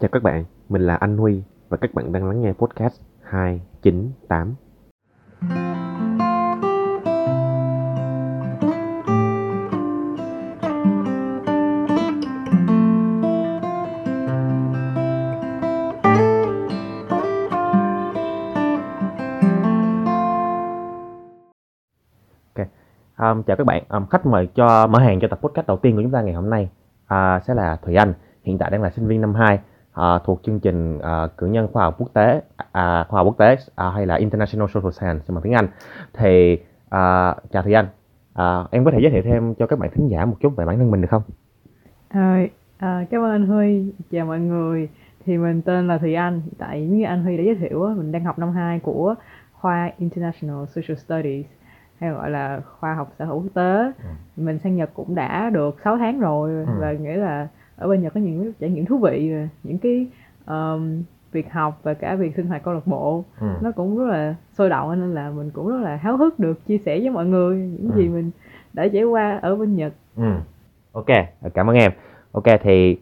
Chào các bạn, mình là anh Huy và các bạn đang lắng nghe podcast 298. Ok, um, chào các bạn. Um, khách mời cho mở hàng cho tập podcast đầu tiên của chúng ta ngày hôm nay uh, sẽ là Thùy Anh. Hiện tại đang là sinh viên năm 2 à, thuộc chương trình à, cử nhân khoa học quốc tế, à, khoa học quốc tế à, hay là International Social Science bằng tiếng Anh. Thì à, chào Thùy Anh, à, em có thể giới thiệu thêm cho các bạn thính giả một chút về bản thân mình được không? Rồi, à, cảm ơn anh Huy, chào mọi người. Thì mình tên là Thùy Anh, tại như anh Huy đã giới thiệu mình đang học năm 2 của khoa International Social Studies hay gọi là khoa học xã hội quốc tế. Mình sang Nhật cũng đã được 6 tháng rồi Ừ. và nghĩa là ở bên Nhật có những trải nghiệm thú vị những cái um, việc học và cả việc sinh hoạt câu lạc bộ Ừ. nó cũng rất là sôi động nên là mình cũng rất là háo hức được chia sẻ với mọi người những Ừ. gì mình đã trải qua ở bên Nhật. Ừ. Ok, cảm ơn em. Ok thì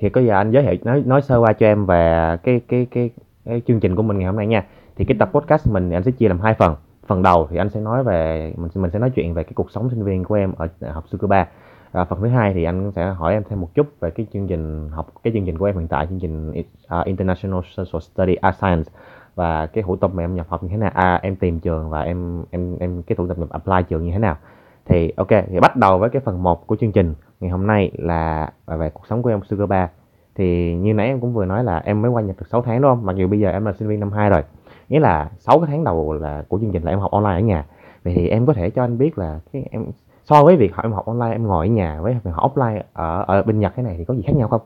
thì có giờ anh giới thiệu nói nói sơ qua cho em về cái cái cái cái chương trình của mình ngày hôm nay nha. Thì cái tập podcast mình anh sẽ chia làm hai phần. Phần đầu thì anh sẽ nói về mình mình sẽ nói chuyện về cái cuộc sống sinh viên của em ở đại học Tsukuba. À, phần thứ hai thì anh sẽ hỏi em thêm một chút về cái chương trình học cái chương trình của em hiện tại chương trình uh, International Social Study Art Science. Và cái thủ tục mà em nhập học như thế nào? À, em tìm trường và em em em cái thủ tục nhập apply trường như thế nào? Thì ok thì bắt đầu với cái phần 1 của chương trình. Ngày hôm nay là về cuộc sống của em Sugar Ba. Thì như nãy em cũng vừa nói là em mới qua Nhật được 6 tháng đúng không? Mặc dù bây giờ em là sinh viên năm 2 rồi. Nghĩa là 6 cái tháng đầu là của chương trình là em học online ở nhà. Vậy thì em có thể cho anh biết là cái em so với việc học em học online em ngồi ở nhà với việc học offline ở ở bên Nhật thế này thì có gì khác nhau không?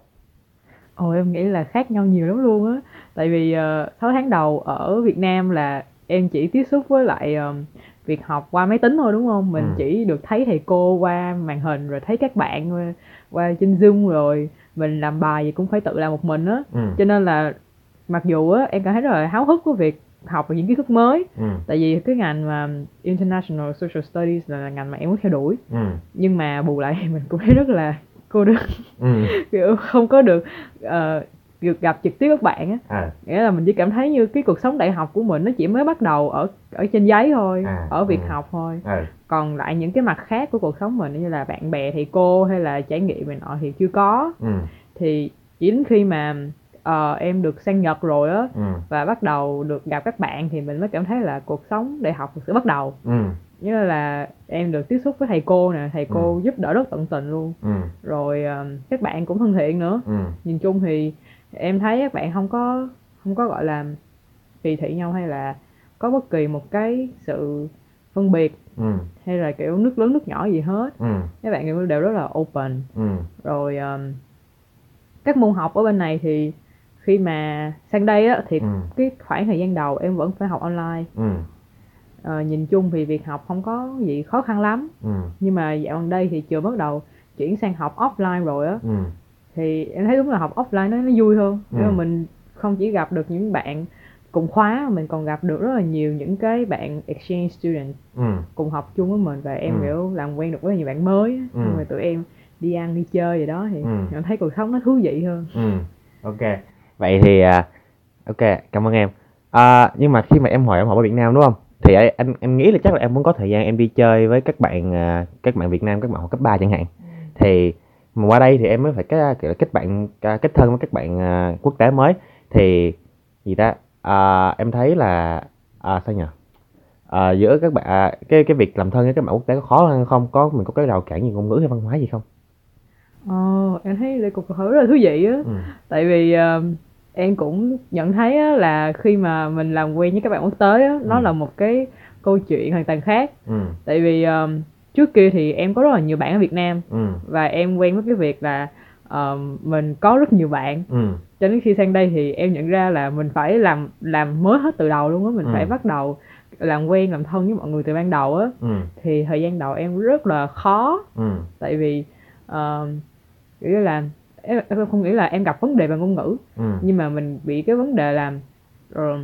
Ồ em nghĩ là khác nhau nhiều lắm luôn á. Tại vì uh, 6 tháng đầu ở Việt Nam là em chỉ tiếp xúc với lại ờm, việc học qua máy tính thôi đúng không? Mình Ừ. chỉ được thấy thầy cô qua màn hình rồi thấy các bạn qua, qua trên Zoom rồi. Mình làm bài gì cũng phải tự làm một mình á. Ừ. Cho nên là mặc dù á em cảm thấy rất là háo hức với việc học được những kiến thức mới. Ừ. Tại vì cái ngành mà International Social Studies là ngành mà em muốn theo đuổi. Ừ. Nhưng mà bù lại mình cũng thấy rất là cô đơn. Ừ. Kiểu không có được ờ, được gặp trực tiếp các bạn á. À. Nghĩa là mình chỉ cảm thấy như cái cuộc sống đại học của mình nó chỉ mới bắt đầu ở ở trên giấy thôi À, ở việc ừ. học thôi. À còn lại những cái mặt khác của cuộc sống mình như là bạn bè thầy cô hay là trải nghiệm này nọ thì chưa có. Ừ. Thì chỉ đến khi mà ờ, em được sang Nhật rồi á ừ. và bắt đầu được gặp các bạn thì mình mới cảm thấy là cuộc sống đại học thực sự bắt đầu. Ừ. Như là em được tiếp xúc với thầy cô nè thầy cô Ừ. giúp đỡ rất tận tình luôn. Ừ. Rồi ờ, các bạn cũng thân thiện nữa. Ừ. Nhìn chung thì em thấy các bạn không có không có gọi là kỳ thị nhau hay là có bất kỳ một cái sự phân biệt ừ. hay là kiểu nước lớn nước nhỏ gì hết. Ừ. Các bạn đều đều rất là open. Ừ. Rồi um, các môn học ở bên này thì khi mà sang đây á thì ừ. cái khoảng thời gian đầu em vẫn phải học online. Ừ. Ờ, nhìn chung thì việc học không có gì khó khăn lắm. Ừ. Nhưng mà dạo gần đây thì trường bắt đầu chuyển sang học offline rồi á. Ừ. Thì em thấy đúng là học offline nó nó vui hơn. Ừ. nhưng mà mình không chỉ gặp được những bạn cùng khóa mà mình còn gặp được rất là nhiều những cái bạn exchange student ừ. cùng học chung với mình và em Ừ. kiểu làm quen được với nhiều bạn mới. Ừ. rồi tụi em đi ăn đi chơi gì đó thì Ừ. em thấy cuộc sống nó thú vị hơn. Ừ. Ok vậy thì à, ok cảm ơn em. À, nhưng mà khi mà em hỏi em học ở Việt Nam đúng không? Thì anh em nghĩ là chắc là em muốn có thời gian em đi chơi với các bạn à, các bạn Việt Nam các bạn học cấp 3 chẳng hạn. Thì mà qua đây thì em mới phải kết kiểu là kết bạn à, kết thân với các bạn à, quốc tế mới. Thì gì ta? À, em thấy là à, sao nhỉ à, giữa các bạn à, cái cái việc làm thân với các bạn quốc tế có khó hơn không? Có mình có cái rào cản gì ngôn ngữ hay văn hóa gì không? Ồ, em thấy đây cuộc hội rất là thú vị á. Ừ. Tại vì um, em cũng nhận thấy á, là khi mà mình làm quen với các bạn quốc tế á, nó Ừ. là một cái câu chuyện hoàn toàn khác. Ừ. Tại vì um, trước kia thì em có rất là nhiều bạn ở Việt Nam ừ. và em quen với cái việc là um, mình có rất nhiều bạn. Ừ. Cho đến khi sang đây thì em nhận ra là mình phải làm làm mới hết từ đầu luôn á mình Ừ. phải bắt đầu làm quen làm thân với mọi người từ ban đầu á. Ừ. Thì thời gian đầu em rất là khó. Ừ. Tại vì um, kiểu như là em, em không nghĩ là em gặp vấn đề về ngôn ngữ. Ừ. Nhưng mà mình bị cái vấn đề là ờ,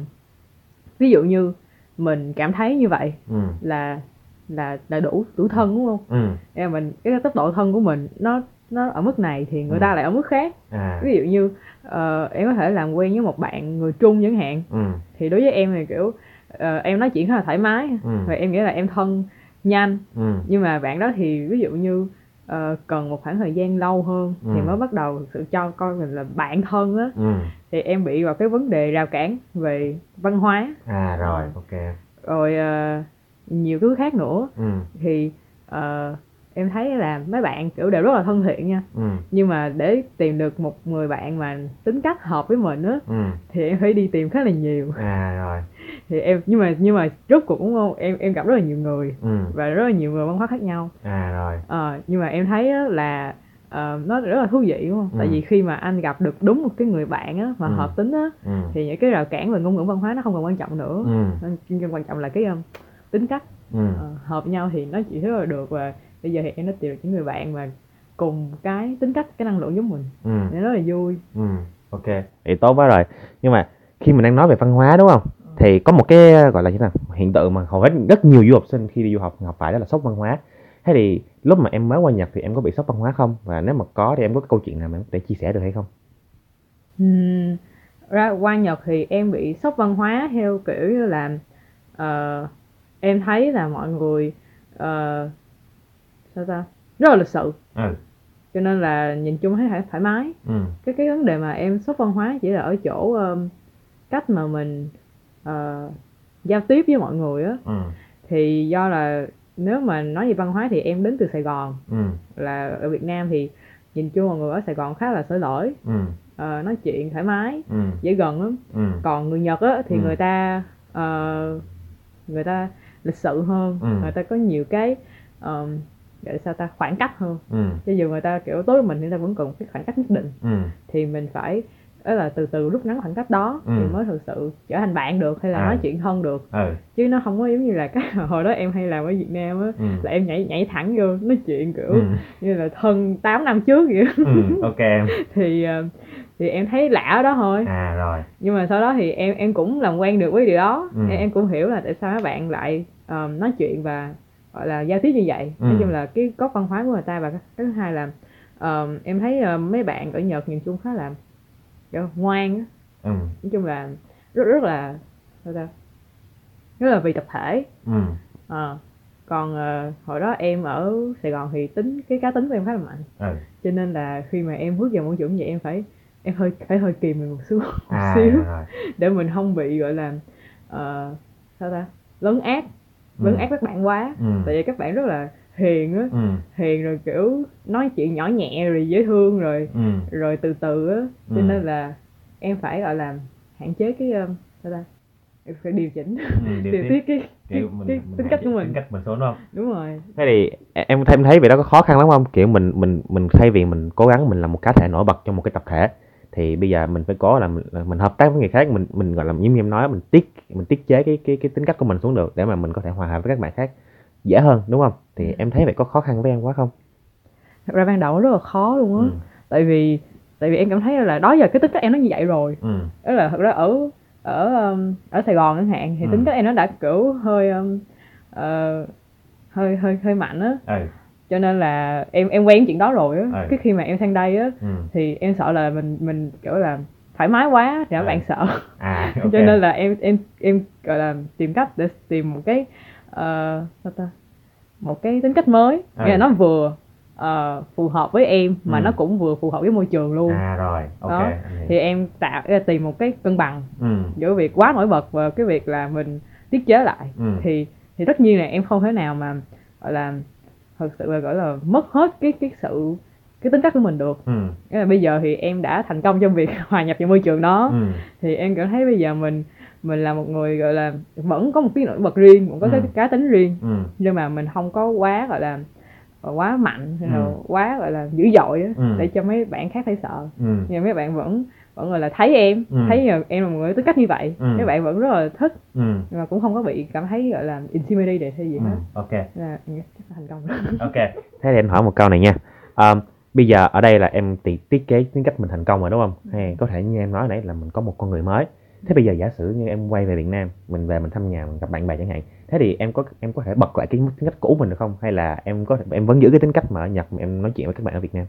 ví dụ như mình cảm thấy như vậy ừ. là là là đủ đủ thân đúng không? Ừ. Em mình cái tốc độ thân của mình nó nó ở mức này thì người Ừ. ta lại ở mức khác. À. Ví dụ như ờ, em có thể làm quen với một bạn người Trung chẳng hạn. Ừ. Thì đối với em thì kiểu ờ, em nói chuyện rất là thoải mái. Ừ. và em nghĩ là em thân nhanh. Ừ. Nhưng mà bạn đó thì ví dụ như ờ, cần một khoảng thời gian lâu hơn thì Ừ. mới bắt đầu thực sự cho coi mình là bạn thân á. Ừ. Thì em bị vào cái vấn đề rào cản về văn hóa. À rồi ok. Rồi ờ, nhiều thứ khác nữa. Ừ. Thì ờ, em thấy là mấy bạn kiểu đều rất là thân thiện nha. Ừ. Nhưng mà để tìm được một người bạn mà tính cách hợp với mình á ừ. thì em phải đi tìm khá là nhiều. À rồi thì em nhưng mà nhưng mà rốt cuộc cũng không em em gặp rất là nhiều người ừ. và rất là nhiều người văn hóa khác nhau. À rồi. Ờ, nhưng mà em thấy á, là ờ, nó rất là thú vị đúng không? Tại Ừ. vì khi mà anh gặp được đúng một cái người bạn á, mà Ừ. hợp tính á, ừ. thì những cái rào cản về ngôn ngữ văn hóa nó không còn quan trọng nữa. ừ. Nên quan trọng là cái um, tính cách. Ừ. Ờ, hợp nhau thì nói chuyện rất là được và bây giờ thì em đã tìm được những người bạn mà cùng cái tính cách cái năng lượng giống mình. Ừ. Nên rất là vui. Ừ. Ok. Thì tốt quá rồi. Nhưng mà khi mình đang nói về văn hóa đúng không thì có một cái gọi là như thế nào hiện tượng mà hầu hết rất nhiều du học sinh khi đi du học học phải đó là sốc văn hóa. Thế thì lúc mà em mới qua Nhật thì em có bị sốc văn hóa không? Và nếu mà có thì em có cái câu chuyện nào mà em có thể chia sẻ được hay không? Ừm, ra qua Nhật thì em bị sốc văn hóa theo kiểu như là ờ, em thấy là mọi người ờ, sao ta? Rất là lịch sự. Ừ. Cho nên là nhìn chung thấy thoải, thoải mái. Ừ. Cái cái vấn đề mà em sốc văn hóa chỉ là ở chỗ ờm, cách mà mình ờ, giao tiếp với mọi người á. Ừ. Thì do là nếu mà nói về văn hóa thì em đến từ Sài Gòn. Ừ. Là ở Việt Nam thì nhìn chung mọi người ở Sài Gòn khá là sởi lởi ừ. Ờ, nói chuyện thoải mái ừ. dễ gần lắm. Ừ. Còn người Nhật á thì Ừ. người ta ờ, người ta lịch sự hơn Ừ. người ta có nhiều cái um, là sao ta khoảng cách hơn. Ừ. Cho dù người ta kiểu tối mình thì người ta vẫn cần cái khoảng cách nhất định. Ừ. Thì mình phải đó là từ từ rút ngắn khoảng cách đó Ừ. thì mới thực sự trở thành bạn được hay là À. nói chuyện thân được. Ừ. Chứ nó không có giống như là cái hồi đó em hay làm ở Việt Nam á ừ. là em nhảy nhảy thẳng vô nói chuyện kiểu ừ. như là thân 8 năm trước vậy ừ ok em. Thì ờ, thì em thấy lạ ở đó thôi. À rồi. Nhưng mà sau đó thì em em cũng làm quen được với điều đó. Ừ. em, em cũng hiểu là tại sao các bạn lại um, nói chuyện và gọi là giao tiếp như vậy. Nói Ừ. chung là cái gốc văn hóa của người ta và cái thứ hai là um, em thấy um, mấy bạn ở Nhật nhìn chung khá là kiểu ngoan ừ. Nói chung là rất rất là sao ta? Rất là vì tập thể. Ừ. Ờ. còn ờ, hồi đó em ở Sài Gòn thì tính cái cá tính của em khá là mạnh. Ừ. Cho nên là khi mà em bước vào môi trường vậy em phải em hơi phải hơi kìm mình một xíu một à xíu rồi để mình không bị gọi là ờ, sao ta? Lấn át. Lấn Ừ. át các bạn quá. Ừ. Tại vì các bạn rất là hiền á. Ừ. Hiền rồi kiểu nói chuyện nhỏ nhẹ rồi dễ thương rồi. Ừ. Rồi từ từ á. Cho Ừ. nên là em phải gọi là hạn chế cái sao ta? Em phải điều chỉnh Ừ, điều điều tiết. cái, cái, mình, cái mình tính cách của mình. tính cách mình xuống đúng không? Đúng rồi. Thế thì em thêm thấy việc đó có khó khăn lắm không? Kiểu mình mình mình thay vì mình cố gắng mình là một cá thể nổi bật trong một cái tập thể thì bây giờ mình phải có là mình, là mình hợp tác với người khác mình mình gọi là như em nói mình tiết mình tiết chế cái cái cái tính cách của mình xuống được để mà mình có thể hòa hợp với các bạn khác dễ hơn đúng không? Thì Ừ. em thấy vậy có khó khăn với em quá không? Thật ra ban đầu rất là khó luôn á. Ừ. Tại vì tại vì em cảm thấy là đó giờ cái tính cách em nó như vậy rồi. Ừ. Đó là thật ra ở ở um, ở Sài Gòn chẳng hạn thì Ừ. tính cách em nó đã kiểu hơi um, ờ, hơi hơi hơi mạnh á. Ừ cho nên là em em quen chuyện đó rồi á. Ừ. cái khi mà em sang đây á ừ. thì em sợ là mình mình kiểu là thoải mái quá thì các Ừ. bạn sợ. À ok. cho nên là em em em gọi là tìm cách để tìm một cái ờ, sao ta? Một cái tính cách mới. Ừ. nghĩa là nó vừa ờ, phù hợp với em mà Ừ. nó cũng vừa phù hợp với môi trường luôn. À rồi. Ok Đó. thì em tạo tìm một cái cân bằng ừ. giữa việc quá nổi bật và cái việc là mình tiết chế lại. Ừ. Thì thì tất nhiên là em không thể nào mà gọi là thật sự là gọi là mất hết cái cái sự cái tính cách của mình được. Ừ. Nghĩa là bây giờ thì em đã thành công trong việc hòa nhập vào môi trường đó. Ừ. Thì em cảm thấy bây giờ mình mình là một người gọi là vẫn có một cái nổi bật riêng vẫn có cái Ừ. cá tính riêng. Ừ. Nhưng mà mình không có quá gọi là quá mạnh hay là Ừ. quá gọi là dữ dội á Ừ. để cho mấy bạn khác thấy sợ. Ừ. Nhưng mà mấy bạn vẫn vẫn gọi là thấy em Ừ. thấy là em là một người tính cách như vậy. Ừ. mấy bạn vẫn rất là thích ừ. nhưng mà cũng không có bị cảm thấy gọi là intimidated hay gì ừ hết. ok. Nên là em thành công rồi. Ok. Thế thì anh hỏi một câu này nha. Ờm, bây giờ ở đây là em tiết tiết kế tính cách mình thành công rồi đúng không? Hay có thể như em nói nãy là mình có một con người mới thế bây giờ giả sử như em quay về Việt Nam mình về mình thăm nhà mình gặp bạn bè chẳng hạn thế thì em có em có thể bật lại cái tính cách cũ mình được không hay là em có em vẫn giữ cái tính cách mà ở Nhật mà em nói chuyện với các bạn ở Việt Nam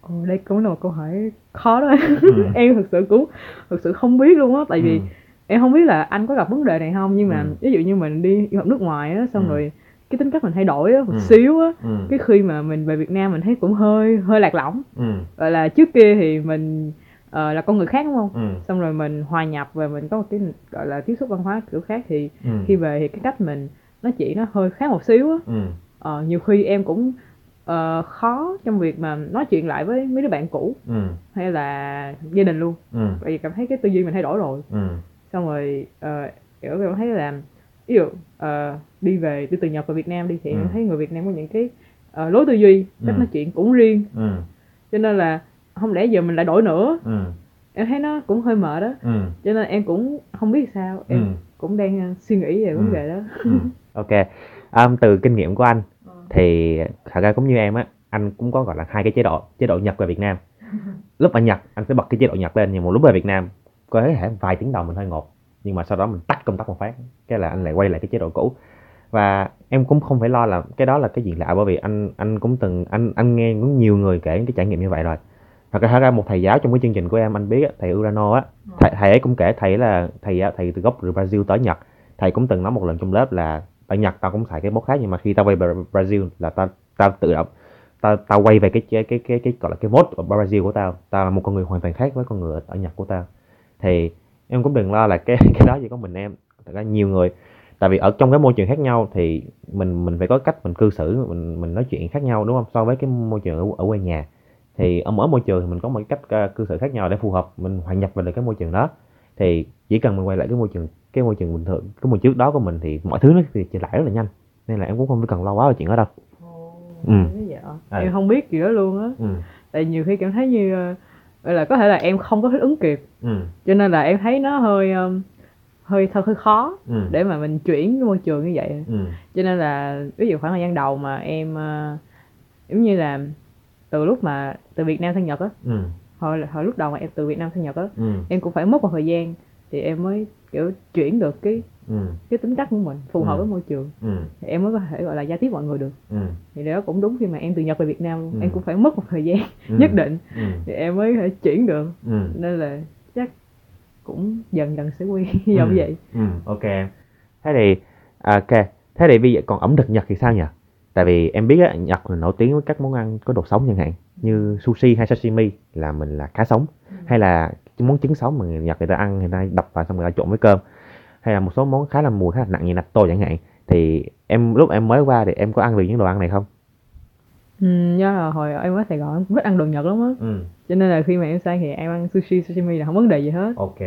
Ồ, đây cũng là một câu hỏi khó đó Ừ. em thực sự cũng thực sự không biết luôn á tại vì Ừ. em không biết là anh có gặp vấn đề này không nhưng mà Ừ. ví dụ như mình đi du học nước ngoài á xong Ừ. rồi cái tính cách mình thay đổi á một Ừ. xíu á Ừ. cái khi mà mình về Việt Nam mình thấy cũng hơi hơi lạc lõng Ừ. gọi là trước kia thì mình ờ, là con người khác đúng không Ừ. xong rồi mình hòa nhập và mình có một cái gọi là tiếp xúc văn hóa kiểu khác thì Ừ. khi về thì cái cách mình nói chuyện nó hơi khác một xíu á Ừ. ờ, nhiều khi em cũng ờ, khó trong việc mà nói chuyện lại với mấy đứa bạn cũ Ừ. hay là gia đình luôn Ừ. tại vì cảm thấy cái tư duy mình thay đổi rồi Ừ. xong rồi uh, kiểu em thấy là ví dụ ờ, đi về đi từ Nhật về Việt Nam đi thì Ừ. em thấy người Việt Nam có những cái ờ, lối tư duy cách Ừ. nói chuyện cũng riêng Ừ. cho nên là không lẽ giờ mình lại đổi nữa Ừ. em thấy nó cũng hơi mệt đó Ừ. cho nên em cũng không biết sao em Ừ. cũng đang ờ, suy nghĩ về vấn Ừ. đề đó Ừ. ok um, từ kinh nghiệm của anh thì thật ra cũng như em á anh cũng có gọi là hai cái chế độ chế độ Nhật và Việt Nam lúc ở Nhật anh sẽ bật cái chế độ Nhật lên nhưng một lúc về Việt Nam có thể vài tiếng đầu mình hơi ngột nhưng mà sau đó mình tắt công tắc một phát cái là anh lại quay lại cái chế độ cũ và em cũng không phải lo là cái đó là cái gì lạ bởi vì anh anh cũng từng anh anh nghe cũng nhiều người kể những cái trải nghiệm như vậy rồi thật ra, thật ra một thầy giáo trong cái chương trình của em anh biết á, thầy Urano á. Thầy, thầy ấy cũng kể thầy là thầy thầy từ gốc từ Brazil tới Nhật. Thầy cũng từng nói một lần trong lớp là tại Nhật tao cũng xài cái mốt khác nhưng mà khi tao về Bra- Brazil là tao tao tự động tao tao quay về cái cái cái cái, cái gọi là cái mốt ở Brazil của tao. Tao là một con người hoàn toàn khác với con người ở, ở Nhật của tao. Thì em cũng đừng lo là cái cái đó chỉ có mình em. Thật ra nhiều người tại vì ở trong cái môi trường khác nhau thì mình mình phải có cách mình cư xử mình mình nói chuyện khác nhau đúng không? So với cái môi trường ở, ở quê nhà thì ở mỗi môi trường thì mình có một cái cách ờ, cư xử khác nhau để phù hợp mình hòa nhập vào được cái môi trường đó. Thì chỉ cần mình quay lại cái môi trường cái môi trường bình thường cái môi trước đó của mình thì mọi thứ nó thì trở lại rất là nhanh. Nên là em cũng không cần lo quá về chuyện đó đâu. Ừ. Thế vậy. Ạ. À. em không biết gì đó luôn á. Ừ. Tại nhiều khi cảm thấy như ờ, là có thể là em không có thích ứng kịp. Ừ. Cho nên là em thấy nó hơi um, hơi hơi hơi khó ừ. để mà mình chuyển cái môi trường như vậy. Ừ. Cho nên là ví dụ khoảng thời gian đầu mà em ờ, giống như là từ lúc mà từ Việt Nam sang Nhật á. Ừ. Hồi hồi lúc đầu mà em từ Việt Nam sang Nhật á ừ. em cũng phải mất một thời gian thì em mới kiểu chuyển được cái ừ. cái tính cách của mình phù hợp Ừ. với môi trường. Ừ. Thì em mới có thể gọi là giao tiếp mọi người được. Ừ. Thì đó cũng đúng khi mà em từ Nhật về Việt Nam Ừ. em cũng phải mất một thời gian ừ. nhất định ừ. thì em mới thể chuyển được. Ừ. Nên là chắc cũng dần dần sẽ quen vọng Ừ. vậy. Ừ ok. Thế thì à, ok. Thế thì bây giờ còn ẩm thực Nhật thì sao nhỉ tại vì em biết á Nhật là nổi tiếng với các món ăn có đồ sống chẳng hạn như sushi hay sashimi là mình là cá sống. Hay là món trứng sống mà người Nhật người ta ăn người ta đập vào xong người ta trộn với cơm. Hay là một số món khá là mùi khá là nặng như natto chẳng hạn. Thì em lúc em mới qua thì em có ăn được những đồ ăn này không? Ừ, do là hồi em ở Sài Gòn em cũng thích ăn đồ Nhật lắm á. Ừ. Cho nên là khi mà em sang thì em ăn sushi sashimi là không vấn đề gì hết. Ok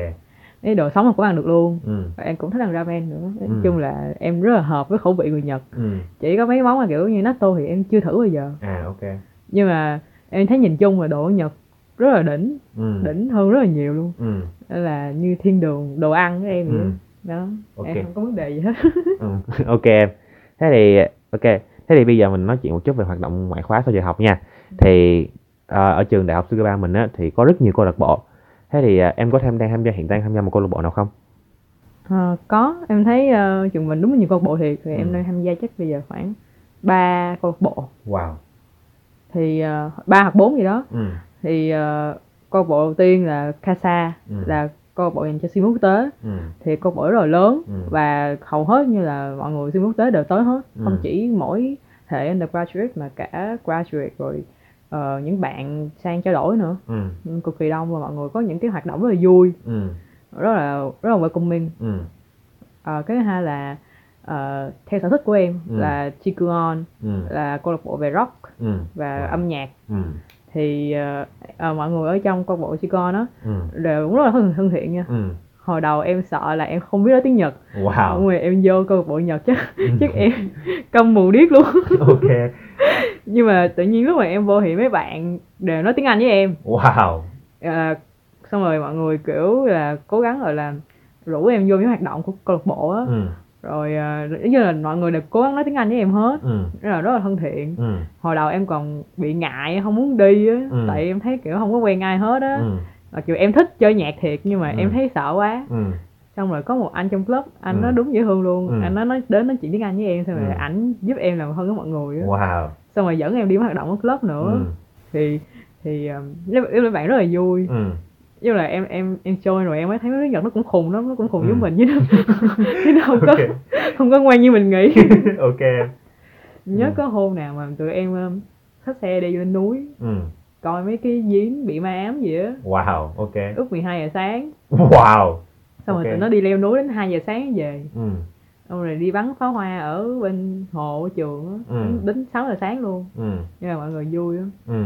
cái đồ sống em cũng ăn được luôn. Ừ. Và em cũng thích ăn ramen nữa. Nói Ừ. chung là em rất là hợp với khẩu vị người Nhật. Ừ. Chỉ có mấy món mà kiểu như natto thì em chưa thử bao giờ. À ok. Nhưng mà em thấy nhìn chung là đồ Nhật rất là đỉnh. Ừ. Đỉnh hơn rất là nhiều luôn. Ừ. Là như thiên đường đồ ăn của em ừ. Đó. đó Ok. em không có vấn đề gì hết. Ừ. Ok em. Thế thì ok. Thế thì bây giờ mình nói chuyện một chút về hoạt động ngoại khóa sau giờ học nha. Thì ờ, ở trường đại học Tsukuba mình á thì có rất nhiều câu lạc bộ thế thì ờ, em có tham đang tham gia hiện đang tham gia một câu lạc bộ nào không? Ờ, có. Em thấy uh, trường mình đúng là nhiều câu lạc bộ thiệt thì Ừ. em đang tham gia chắc bây giờ khoảng ba câu lạc bộ. Wow. Thì ờ, ba hoặc bốn gì đó. Ừ. Thì uh, câu lạc bộ đầu tiên là Casa Ừ. là câu lạc bộ dành cho sinh viên quốc tế. Ừ. Thì câu lạc bộ rất là lớn Ừ. và hầu hết như là mọi người sinh viên quốc tế đều tới hết. Ừ. không chỉ mỗi hệ undergraduate mà cả graduate rồi ờ, những bạn sang trao đổi nữa. Ừ. Ừ, cực kỳ đông và mọi người có những cái hoạt động rất là vui. Ừ. Rất là rất là welcoming. Ừ. Ờ, cái thứ hai là ờ, theo sở thích của em Ừ. là Chikuon ừ. là câu lạc bộ về rock ừ. và Wow. âm nhạc. Ừ. Thì ờ, ờ, mọi người ở trong câu lạc bộ Chikuon đó ừ. đều rất là thân, thiện nha. Ừ. Hồi đầu em sợ là em không biết nói tiếng Nhật. Wow. Xong rồi em vô câu lạc bộ Nhật chắc chắc em câm mù điếc luôn. Ok nhưng mà tự nhiên lúc mà em vô thì mấy bạn đều nói tiếng Anh với em. Wow. Ờ, xong rồi mọi người kiểu là cố gắng gọi là rủ em vô những hoạt động của câu lạc bộ á. Ừ. Rồi uh, giống như là mọi người đều cố gắng nói tiếng Anh với em hết. Ừ. Rất là rất là thân thiện. Ừ. Hồi đầu em còn bị ngại không muốn đi á. Ừ. tại em thấy kiểu không có quen ai hết á. Ừ. Mặc dù em thích chơi nhạc thiệt nhưng mà Ừ. em thấy sợ quá. Ừ. Xong rồi có một anh trong club anh Ừ. nó đúng dễ thương luôn. Ừ. anh nó nói đến nói chuyện tiếng anh với em xong rồi Ừ. ảnh giúp em làm hơn với mọi người á. Wow xong rồi dẫn em đi hoạt động ở club nữa. Ừ. Thì thì um, mấy bạn rất là vui. Ừ. Nhưng là em em em join rồi em mới thấy tiếng Nhật nó cũng khùng lắm nó cũng khùng Ừ. với mình chứ nó chứ nó không có ok. không có ngoan như mình nghĩ. Ok. Nhớ Ừ. có hôm nào mà tụi em xách xe đi lên núi ừ. coi mấy cái giếng bị ma ám gì á. Wow ok. Ước 12 giờ sáng. Wow. Xong rồi Ok. tụi nó đi leo núi đến 2 giờ sáng về. Ừ xong rồi đi bắn pháo hoa ở bên hồ ở trường á. Ừ. đến 6 giờ sáng luôn. Ừ. Nhưng mà mọi người vui lắm ừ.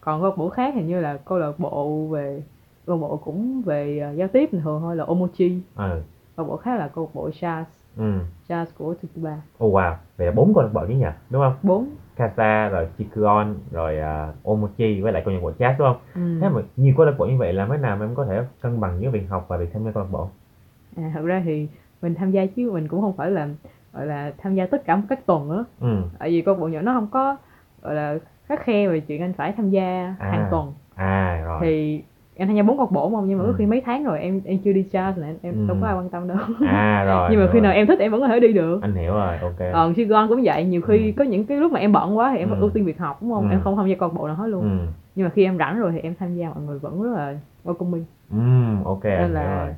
Còn câu lạc bộ khác hình như là câu lạc bộ về câu lạc bộ cũng về ờ, giao tiếp bình thường thôi là Omochi. Ừ. Câu lạc bộ khác là câu lạc bộ jazz ừ. Jazz của Tsukuba oh wow. Vậy là bốn câu lạc bộ chứ nhỉ? Đúng không? Bốn. Kasa rồi Chikuon rồi uh, Omochi với lại câu lạc bộ jazz đúng không? Ừ. thế mà nhiều câu lạc bộ như vậy làm thế nào mà em có thể cân bằng giữa việc học và việc tham gia câu lạc bộ? À, thật ra thì mình tham gia chứ mình cũng không phải là gọi là tham gia tất cả các tuần á ừ. Tại vì lạc bộ nhỏ nó không có gọi là khắc khe về chuyện anh phải tham gia À. hàng tuần. À rồi. Thì em tham gia bốn lạc bộ mà nhưng mà Ừ. có khi mấy tháng rồi em em chưa đi jazz này em Ừ. đâu có ai quan tâm đâu. À rồi nhưng mà khi nào em thích em vẫn có thể đi được. Anh hiểu rồi ok. Còn Saigon cũng vậy nhiều khi Ừ. có những cái lúc mà em bận quá thì em Ừ. ưu tiên việc học đúng không? Ừ. em không tham gia câu lạc bộ nào hết luôn. Ừ. Nhưng mà khi em rảnh rồi thì em tham gia mọi người vẫn rất là welcoming. Ừ ok nên hiểu rồi. là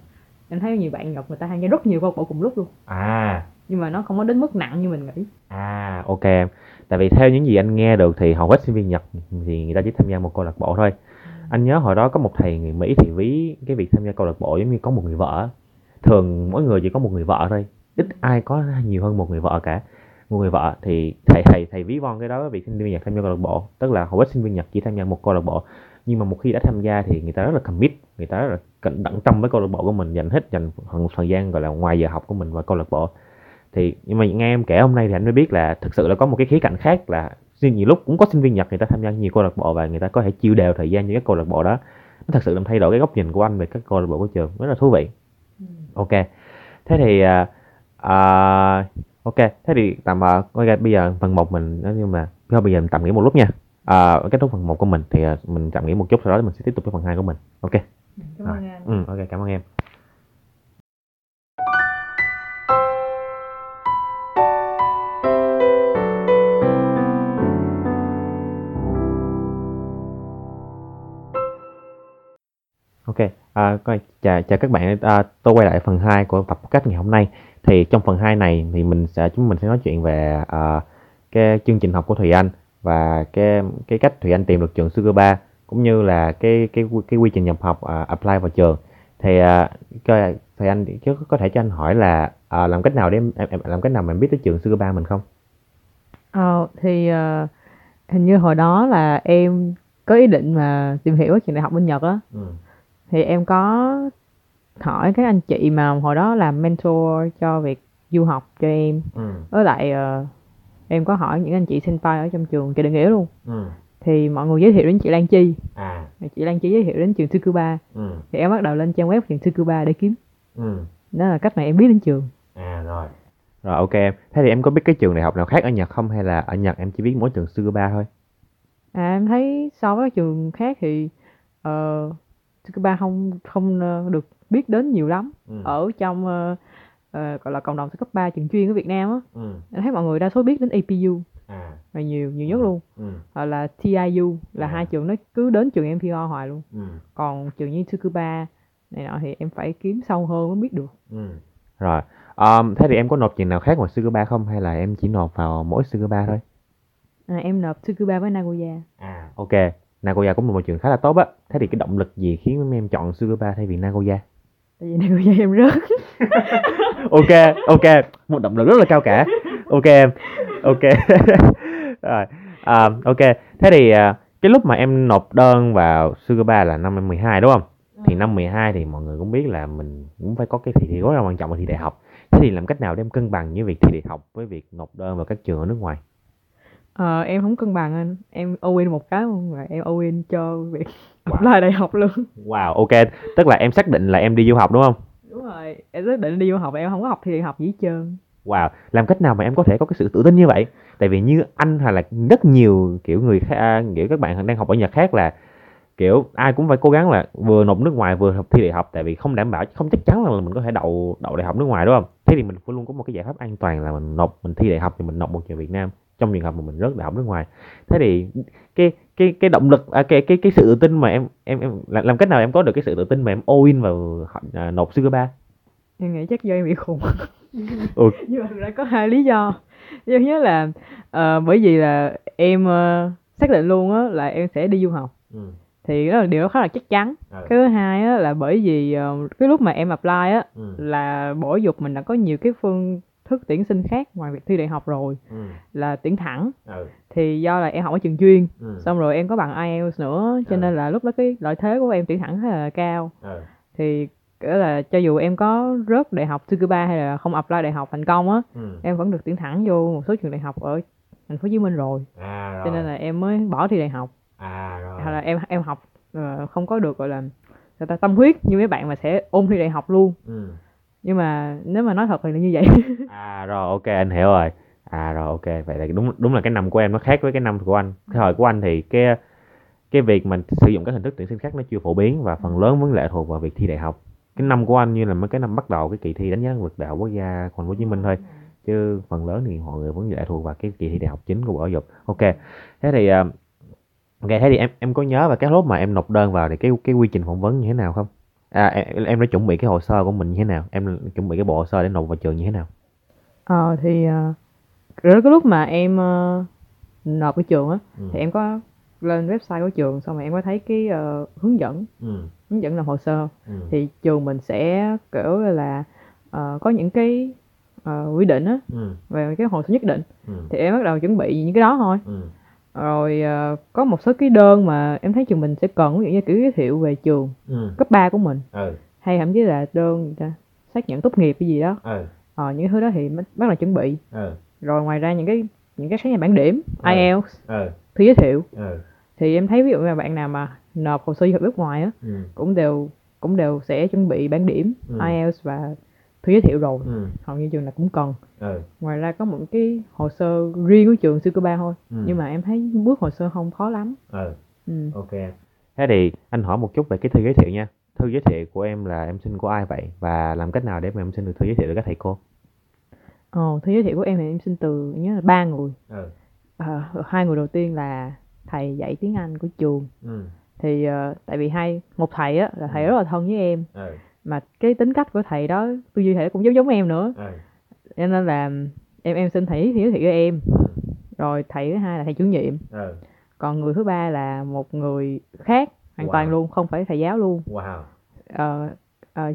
em thấy nhiều bạn Nhật người ta tham gia rất nhiều câu bộ cùng lúc luôn à nhưng mà nó không có đến mức nặng như mình nghĩ À ok em. Tại vì theo những gì anh nghe được thì hầu hết sinh viên Nhật thì người ta chỉ tham gia một câu lạc bộ thôi. Anh nhớ hồi đó có một thầy người Mỹ thì ví cái việc tham gia câu lạc bộ giống như có một người vợ. Thường mỗi người chỉ có một người vợ thôi. Ít ai có nhiều hơn một người vợ cả. Một người vợ thì thầy thầy thầy ví von cái đó với việc sinh viên Nhật tham gia câu lạc bộ. Tức là hầu hết sinh viên Nhật chỉ tham gia một câu lạc bộ. Nhưng mà một khi đã tham gia thì người ta rất là commit, người ta rất là cẩn đặng tâm với câu lạc bộ của mình, dành hết dành một thời gian gọi là ngoài giờ học của mình vào câu lạc bộ. Thì nhưng mà nghe em kể hôm nay thì anh mới biết là thực sự là có một cái khía cạnh khác là nhiều lúc cũng có sinh viên Nhật người ta tham gia nhiều câu lạc bộ và người ta có thể chia đều thời gian cho các câu lạc bộ đó. Nó thật sự làm thay đổi cái góc nhìn của anh về các câu lạc bộ của trường rất là thú vị. Ok. Thế thì à, ok. Thế thì tạm à, ok, bây giờ phần một mình nói nhưng mà thôi bây giờ mình tạm nghỉ một lúc nha à, kết thúc phần một của mình thì à, mình tạm nghỉ một chút sau đó mình sẽ tiếp tục với phần hai của mình ok cảm Rồi. ơn anh ừ ok cảm ơn em Ok, à, coi, chào, chào các bạn, à, tôi quay lại phần 2 của tập podcast ngày hôm nay. Thì trong phần 2 này thì mình sẽ chúng mình sẽ nói chuyện về à, cái chương trình học của Thùy Anh và cái cái cách Thùy Anh tìm được trường Sugar cũng như là cái cái cái quy trình nhập học à, apply vào trường. Thì coi Thùy Anh chứ có thể cho anh hỏi là à, làm cách nào để em, em, làm cách nào mà em biết tới trường Sugar mình không? Ờ, thì ờ, hình như hồi đó là em có ý định mà tìm hiểu ở trường đại học bên Nhật á Ừ. thì em có hỏi các anh chị mà hồi đó làm mentor cho việc du học cho em Ừ. với lại ờ, em có hỏi những anh chị senpai ở trong trường Trần Đại Nghĩa luôn Ừ. thì mọi người giới thiệu đến chị Lan Chi À. chị Lan Chi giới thiệu đến trường Tsukuba Ừ. thì em bắt đầu lên trang web trường Tsukuba để kiếm Ừ. đó là cách mà em biết đến trường À rồi. Rồi ok em. Thế thì em có biết cái trường đại học nào khác ở Nhật không hay là ở Nhật em chỉ biết mỗi trường Sugar thôi? à em thấy so với các trường khác thì uh, Tsukuba không không ờ, được biết đến nhiều lắm Ừ. ở trong ờ, ờ, gọi là cộng đồng cấp 3 trường chuyên ở Việt Nam á Ừ. em thấy mọi người đa số biết đến APU À. là nhiều nhiều nhất luôn Ừ. hoặc là TIU là À. hai trường nó cứ đến trường MPO hoài luôn Ừ. còn trường như Tsukuba này nọ thì em phải kiếm sâu hơn mới biết được Ừ. Rồi. Um, thế thì em có nộp trường nào khác ngoài Sugar không hay là em chỉ nộp vào mỗi Sugar thôi? à, em nộp Tsukuba với Nagoya À. Ok. Nagoya cũng là một trường khá là tốt á. Thế thì cái động lực gì khiến em chọn Sugar thay vì Nagoya? tại vì Nagoya em rớt ok ok. Một động lực rất là cao cả. Ok em. Ok. Rồi. À, ok. Thế thì à, cái lúc mà em nộp đơn vào Sugar Bar là năm em 12 đúng không? Thì năm 12 thì mọi người cũng biết là mình cũng phải có cái thi rất là quan trọng là thi đại học. Thế thì làm cách nào để em cân bằng với việc thi đại học với việc nộp đơn vào các trường ở nước ngoài? Ờ, em không cân bằng anh. Em all một cái luôn rồi em all cho việc Wow. apply đại học luôn. Wow ok. Tức là em xác định là em đi du học đúng không rồi em quyết định đi du học em không có học thì học gì hết trơn Wow, làm cách nào mà em có thể có cái sự tự tin như vậy? Tại vì như anh hay là rất nhiều kiểu người khác, kiểu các bạn đang học ở Nhật khác là kiểu ai cũng phải cố gắng là vừa nộp nước ngoài vừa học thi đại học tại vì không đảm bảo không chắc chắn là mình có thể đậu đậu đại học nước ngoài đúng không? Thế thì mình phải luôn có một cái giải pháp an toàn là mình nộp mình thi đại học thì mình nộp một trường Việt Nam trong trường hợp mà mình rớt đại học nước ngoài thế thì cái cái cái động lực à, cái cái cái sự tự tin mà em em em làm, làm cách nào em có được cái sự tự tin mà em all in vào à, nộp sư ba em nghĩ chắc do em bị khùng ừ. nhưng mà thực ra có hai lý do thứ nhất là ờ, bởi vì là em ờ, xác định luôn á là em sẽ đi du học ừ. thì đó là điều đó khá là chắc chắn Ừ. cái thứ hai á là bởi vì ờ, cái lúc mà em apply á Ừ. là giáo dục mình đã có nhiều cái phương thức tuyển sinh khác ngoài việc thi đại học rồi Ừ. là tuyển thẳng Ừ. thì do là em học ở trường chuyên Ừ. xong rồi em có bằng IELTS nữa cho Ừ. nên là lúc đó cái lợi thế của em tuyển thẳng khá là cao Ừ. thì kiểu là cho dù em có rớt đại học Tsukuba hay là không apply đại học thành công á Ừ. em vẫn được tuyển thẳng vô một số trường đại học ở thành phố Hồ Chí Minh rồi. À rồi. cho nên là em mới bỏ thi đại học. À rồi. Hoặc là em em học ờ, không có được gọi là người ta tâm huyết như mấy bạn mà sẽ ôn thi đại học luôn. Ừ. nhưng mà nếu mà nói thật thì là như vậy. À rồi ok anh hiểu rồi. À rồi ok vậy là đúng đúng là cái năm của em nó khác với cái năm của anh. Cái thời của anh thì cái cái việc mà sử dụng các hình thức tuyển sinh khác nó chưa phổ biến và phần lớn vẫn lệ thuộc vào việc thi đại học cái năm của anh như là mấy cái năm bắt đầu cái kỳ thi đánh giá năng lực đại học quốc gia thành phố Hồ Chí Minh thôi. Chứ phần lớn thì mọi người vẫn lệ thuộc vào cái kỳ thi đại học chính của bộ giáo dục. Ok. Thế thì à, ok thế thì em em có nhớ về cái lúc mà em nộp đơn vào thì cái cái quy trình phỏng vấn như thế nào không? À em, em đã chuẩn bị cái hồ sơ của mình như thế nào? Em chuẩn bị cái bộ hồ sơ để nộp vào trường như thế nào? Ờ thì rồi cái lúc mà em ờ, nộp cái trường á ừ. thì em có lên website của trường xong rồi em có thấy cái ờ, hướng dẫn ừ. hướng dẫn làm hồ sơ ừ. thì trường mình sẽ kiểu là ờ, có những cái ờ, quy định á ừ. về cái hồ sơ nhất định ừ. thì em bắt đầu chuẩn bị những cái đó thôi ừ. rồi ờ, có một số cái đơn mà em thấy trường mình sẽ cần ví dụ như kiểu giới thiệu về trường ừ. cấp 3 của mình ừ. hay thậm chí là đơn xác nhận tốt nghiệp cái gì đó ừ. ờ, những thứ đó thì bắt đầu chuẩn bị ừ. rồi ngoài ra những cái những cái xác nhận bảng điểm Ừ. IELTS ừ. Thư giới thiệu ừ. thì em thấy ví dụ như là bạn nào mà nộp hồ sơ du học nước ngoài á ừ. cũng đều cũng đều sẽ chuẩn bị bảng điểm Ừ. IELTS và thư giới thiệu rồi ừ. hầu như trường nào cũng cần ừ. ngoài ra có một cái hồ sơ riêng của trường Tsukuba thôi Ừ. nhưng mà em thấy bước hồ sơ không khó lắm ừ. ừ. ok thế thì anh hỏi một chút về cái thư giới thiệu nha thư giới thiệu của em là em xin của ai vậy và làm cách nào để mà em xin được thư giới thiệu từ các thầy cô Ồ, thư giới thiệu của em thì em xin từ nhớ là ba người ừ. Ờ, hai người đầu tiên là thầy dạy tiếng Anh của trường ừ. thì ờ, tại vì hai một thầy á là thầy Ừ. rất là thân với em ừ. mà cái tính cách của thầy đó tư duy thầy cũng giống giống em nữa ừ. cho nên là em em xin thầy giới thiệu cho em ừ. rồi thầy thứ hai là thầy chủ nhiệm ừ. còn người thứ ba là một người khác hoàn Wow. toàn luôn không phải thầy giáo luôn wow Ờ, ờ,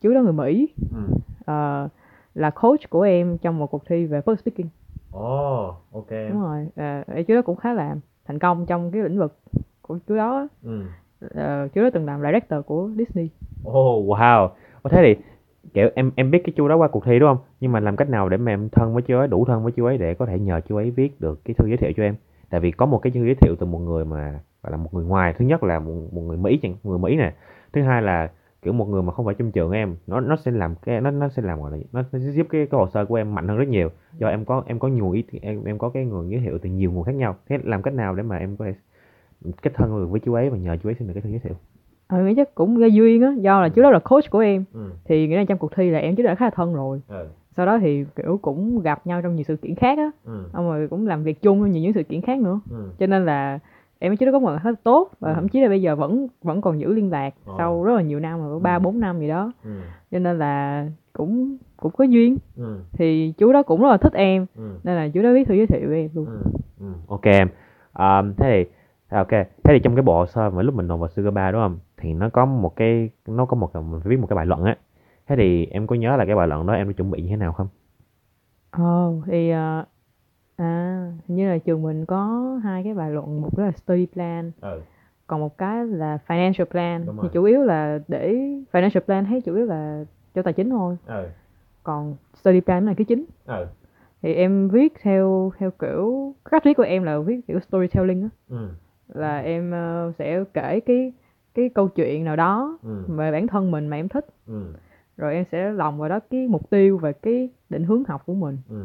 chú đó người Mỹ ừ. ờ, là coach của em trong một cuộc thi về public speaking ồ ok. Đúng rồi ờ, chú đó cũng khá là thành công trong cái lĩnh vực của chú đó. Ừ. Ờ, chú đó từng làm director của Disney. Ồ wow. Ồ, thế thì kiểu em em biết cái chú đó qua cuộc thi đúng không? Nhưng mà làm cách nào để mà em thân với chú ấy đủ thân với chú ấy để có thể nhờ chú ấy viết được cái thư giới thiệu cho em? Tại vì có một cái thư giới thiệu từ một người mà gọi là một người ngoài. Thứ nhất là một, một người mỹ chẳng người mỹ nè. Thứ hai là kiểu một người mà không phải trong trường em nó nó sẽ làm cái nó nó sẽ làm gọi là nó, nó sẽ giúp cái, cái hồ sơ của em mạnh hơn rất nhiều. Do em có em có nhiều ý em em có cái nguồn giới thiệu từ nhiều nguồn khác nhau. Thế làm cách nào để mà em có thể kết thân được với chú ấy và nhờ chú ấy xin được cái thư giới thiệu? Nghĩ chắc cũng do duyên á. Do là chú đó là coach của em. Ừ. Thì nghĩa là trong cuộc thi là em chú đã khá là thân rồi. Ừ. Sau đó thì kiểu cũng gặp nhau trong nhiều sự kiện khác á. Ừ. Xong rồi cũng làm việc chung trong nhiều những sự kiện khác nữa. Ừ. Cho nên là em chú đó có một là tốt. Và Ừ. thậm chí là bây giờ vẫn vẫn còn giữ liên lạc Ồ. sau rất là nhiều năm rồi ba Ừ. bốn năm gì đó. Ừ. Cho nên là cũng cũng có duyên. Ừ. Thì chú đó cũng rất là thích em. Ừ. Nên là chú đó viết thư giới thiệu với em luôn. Ừ, ừ, ok em. À, thế thì à, ok. Thế thì trong cái bộ hồ sơ mà lúc mình nộp vào Sugar 3 đúng không? Thì nó có một cái nó có một mình phải viết một cái bài luận á. Thế thì em có nhớ là cái bài luận đó em đã chuẩn bị như thế nào không? Ồ thì ờ, à hình như là trường mình có hai cái bài luận một đó là study plan ừ. còn một cái là financial plan. Đúng thì rồi. chủ yếu là để financial plan thấy chủ yếu là cho tài chính thôi. Ừ. Còn study plan là cái chính. Ừ. Thì em viết theo theo kiểu cách viết của em là viết kiểu storytelling á. Ừ. Là em ờ, sẽ kể cái cái câu chuyện nào đó ừ. về bản thân mình mà em thích. Ừ. Rồi em sẽ lồng vào đó cái mục tiêu và cái định hướng học của mình. Ừ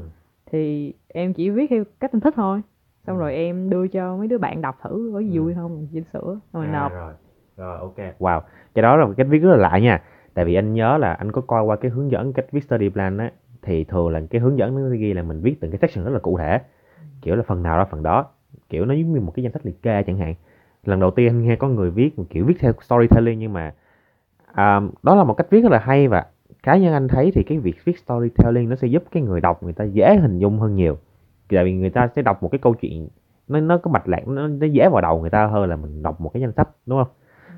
thì em chỉ viết theo cách em thích thôi. Xong Ừ. rồi em đưa cho mấy đứa bạn đọc thử có gì Ừ. vui không chỉnh sửa xong rồi à, nộp. rồi. Rồi ok. Wow. Cái đó là một cách viết rất là lạ nha. Tại vì anh nhớ là anh có coi qua cái hướng dẫn cách viết study plan á thì thường là cái hướng dẫn nó ghi là mình viết từng cái section rất là cụ thể. Kiểu là phần nào ra phần đó. Kiểu nó giống như một cái danh sách liệt kê chẳng hạn. Lần đầu tiên anh nghe có người viết một kiểu viết theo storytelling nhưng mà à, đó là một cách viết rất là hay và cá nhân anh thấy thì cái việc viết storytelling nó sẽ giúp cái người đọc người ta dễ hình dung hơn nhiều. Tại vì người ta sẽ đọc một cái câu chuyện nó nó có mạch lạc nó, nó dễ vào đầu người ta hơn là mình đọc một cái danh sách đúng không?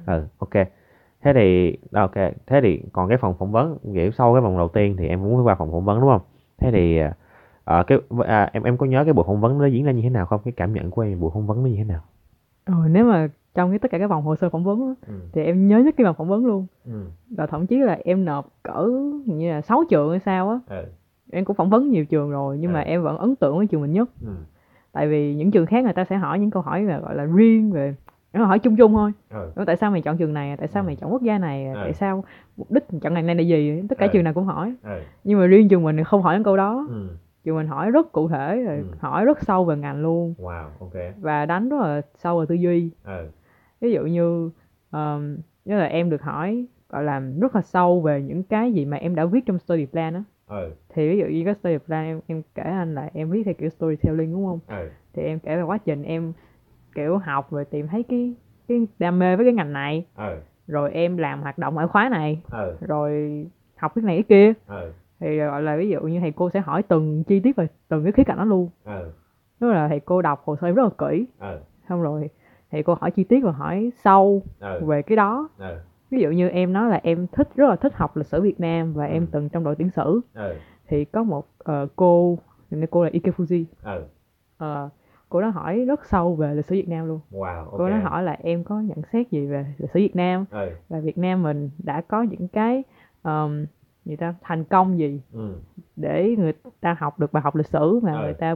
Ừ ok. Thế thì ok. Thế thì còn cái phòng phỏng vấn kiểu sau cái vòng đầu tiên thì em muốn qua phòng phỏng vấn đúng không? Thế thì à, cái à, em em có nhớ cái buổi phỏng vấn nó diễn ra như thế nào không? Cái cảm nhận của em buổi phỏng vấn nó như thế nào? Ừ, nếu mà trong cái tất cả các vòng hồ sơ phỏng vấn ừ. thì em nhớ nhất cái vòng phỏng vấn luôn Ừ. và thậm chí là em nộp cỡ như là 6 trường hay sao á Ừ. em cũng phỏng vấn nhiều trường rồi nhưng mà Ừ. em vẫn ấn tượng với trường mình nhất Ừ. tại vì những trường khác người ta sẽ hỏi những câu hỏi là gọi là riêng về nó hỏi chung chung thôi Ừ. Tại sao mày chọn trường này tại sao Ừ. mày chọn quốc gia này Ừ. tại sao mục đích chọn ngành này là gì tất cả Ừ. trường nào cũng hỏi Ừ. nhưng mà riêng trường mình không hỏi những câu đó Ừ. trường mình hỏi rất cụ thể rồi Ừ. hỏi rất sâu về ngành luôn wow ok và đánh rất là sâu vào tư duy ừ. Ví dụ như um, như là em được hỏi gọi là rất là sâu về những cái gì mà em đã viết trong study plan á Ừ. thì ví dụ như cái study plan em em kể anh là em viết theo kiểu storytelling đúng không Ừ. thì em kể về quá trình em kiểu học rồi tìm thấy cái cái đam mê với cái ngành này Ừ. rồi em làm hoạt động ở khóa này Ừ. rồi học cái này cái kia Ừ. thì gọi là ví dụ như thầy cô sẽ hỏi từng chi tiết về từng cái khía cạnh đó luôn Ừ. tức là thầy cô đọc hồ sơ em rất là kỹ Ừ. xong rồi thầy cô hỏi chi tiết và hỏi sâu Ừ. về cái đó Ừ. ví dụ như em nói là em thích rất là thích học lịch sử Việt Nam và em Ừ. từng trong đội tuyển sử Ừ. thì có một ờ, cô như cô là Ike Fuji Ừ. Ờ, cô đó hỏi rất sâu về lịch sử Việt Nam luôn wow ok cô đó hỏi là em có nhận xét gì về lịch sử Việt Nam Ừ. và Việt Nam mình đã có những cái um, gì ta thành công gì Ừ. để người ta học được bài học lịch sử mà Ừ. người ta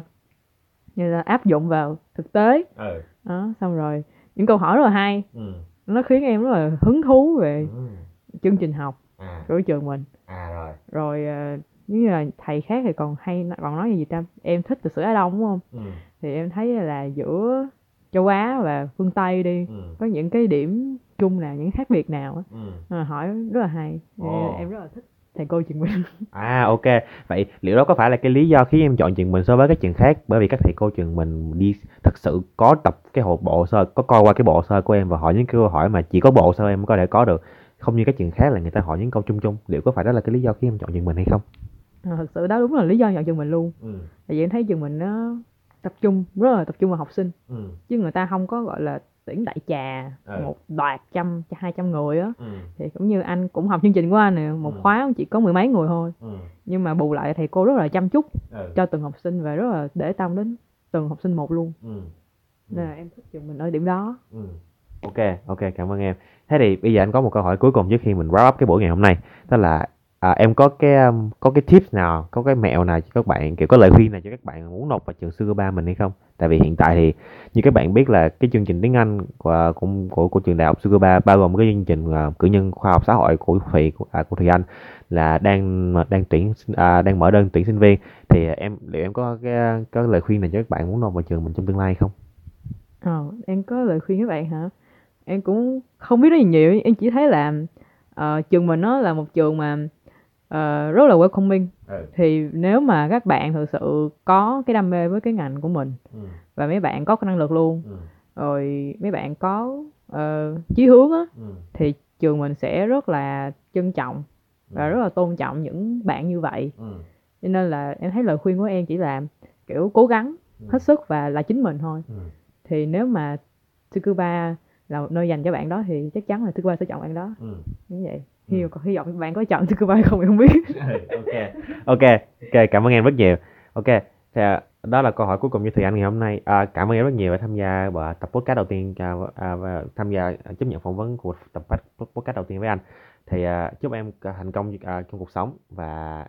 như là áp dụng vào thực tế Ừ. đó xong rồi những câu hỏi rất là hay Ừ. nó khiến em rất là hứng thú về Ừ. chương trình học à của trường mình à rồi rồi ờ, như là thầy khác thì còn hay còn nói gì ta em thích lịch sử Á Đông đúng không ừ. thì em thấy là giữa châu Á và phương Tây đi Ừ. có những cái điểm chung nào những khác biệt nào á Ừ. Ờ, hỏi rất là hay Ồ. em rất là thích thầy cô trường mình À ok, vậy liệu đó có phải là cái lý do khiến em chọn trường mình so với các trường khác? Bởi vì các thầy cô trường mình đi thật sự có tập cái hồ bộ sơ, có coi qua cái bộ sơ của em và hỏi những câu hỏi mà chỉ có bộ sơ em mới có thể có được. Không như các trường khác là người ta hỏi những câu chung chung. Liệu có phải đó là cái lý do khiến em chọn trường mình hay không? Ờ, thật sự đó đúng là lý do chọn trường mình luôn Ừ. tại vì em thấy trường mình nó tập trung rất là tập trung vào học sinh Ừ. chứ người ta không có gọi là tuyển đại trà Ừ. một đoạt trăm hai trăm người á Ừ. thì cũng như anh cũng học chương trình của anh nè một Ừ. khóa chỉ có mười mấy người thôi Ừ. nhưng mà bù lại thầy cô rất là chăm chút Ừ. cho từng học sinh và rất là để tâm đến từng học sinh một luôn Ừ. nên là em thích trường mình ở điểm đó Ừ. Ok, ok, cảm ơn em. Thế thì bây giờ anh có một câu hỏi cuối cùng trước khi mình wrap up cái buổi ngày hôm nay. Đó là à, em có cái um, có cái tips nào, có cái mẹo nào cho các bạn, kiểu có lời khuyên nào cho các bạn muốn nộp vào trường Sugar mình hay không? Tại vì hiện tại thì như các bạn biết là cái chương trình tiếng Anh của của của, của trường đại học Sugar bao gồm cái chương trình uh, cử nhân khoa học xã hội của thụy của, à, của thụy Anh là đang à, đang tuyển à, đang mở đơn tuyển sinh viên thì em liệu em có cái có lời khuyên nào cho các bạn muốn nộp vào trường mình trong tương lai hay không? ờ em có lời khuyên các bạn hả em cũng không biết nói gì nhiều em chỉ thấy là uh, trường mình nó là một trường mà ờ, rất là welcoming Ừ. thì nếu mà các bạn thực sự có cái đam mê với cái ngành của mình Ừ. và mấy bạn có cái năng lực luôn Ừ. rồi mấy bạn có ờ, chí hướng á Ừ. thì trường mình sẽ rất là trân trọng và Ừ. rất là tôn trọng những bạn như vậy Ừ. cho nên là em thấy lời khuyên của em chỉ là kiểu cố gắng Ừ. hết sức và là chính mình thôi Ừ. thì nếu mà Tsukuba là một nơi dành cho bạn đó thì chắc chắn là Tsukuba sẽ chọn bạn đó Ừ. như vậy Ừ. hy, hy vọng bạn có chọn Tsukuba hay không em không biết. Ok. Ok ok cảm ơn em rất nhiều. Ok thì à, đó là câu hỏi cuối cùng cho thùy anh ngày hôm nay. À, cảm ơn em rất nhiều đã tham gia vào tập podcast đầu tiên à, à, và tham gia à, chấp nhận phỏng vấn của tập podcast đầu tiên với anh. Thì à, chúc em à, thành công à, trong cuộc sống và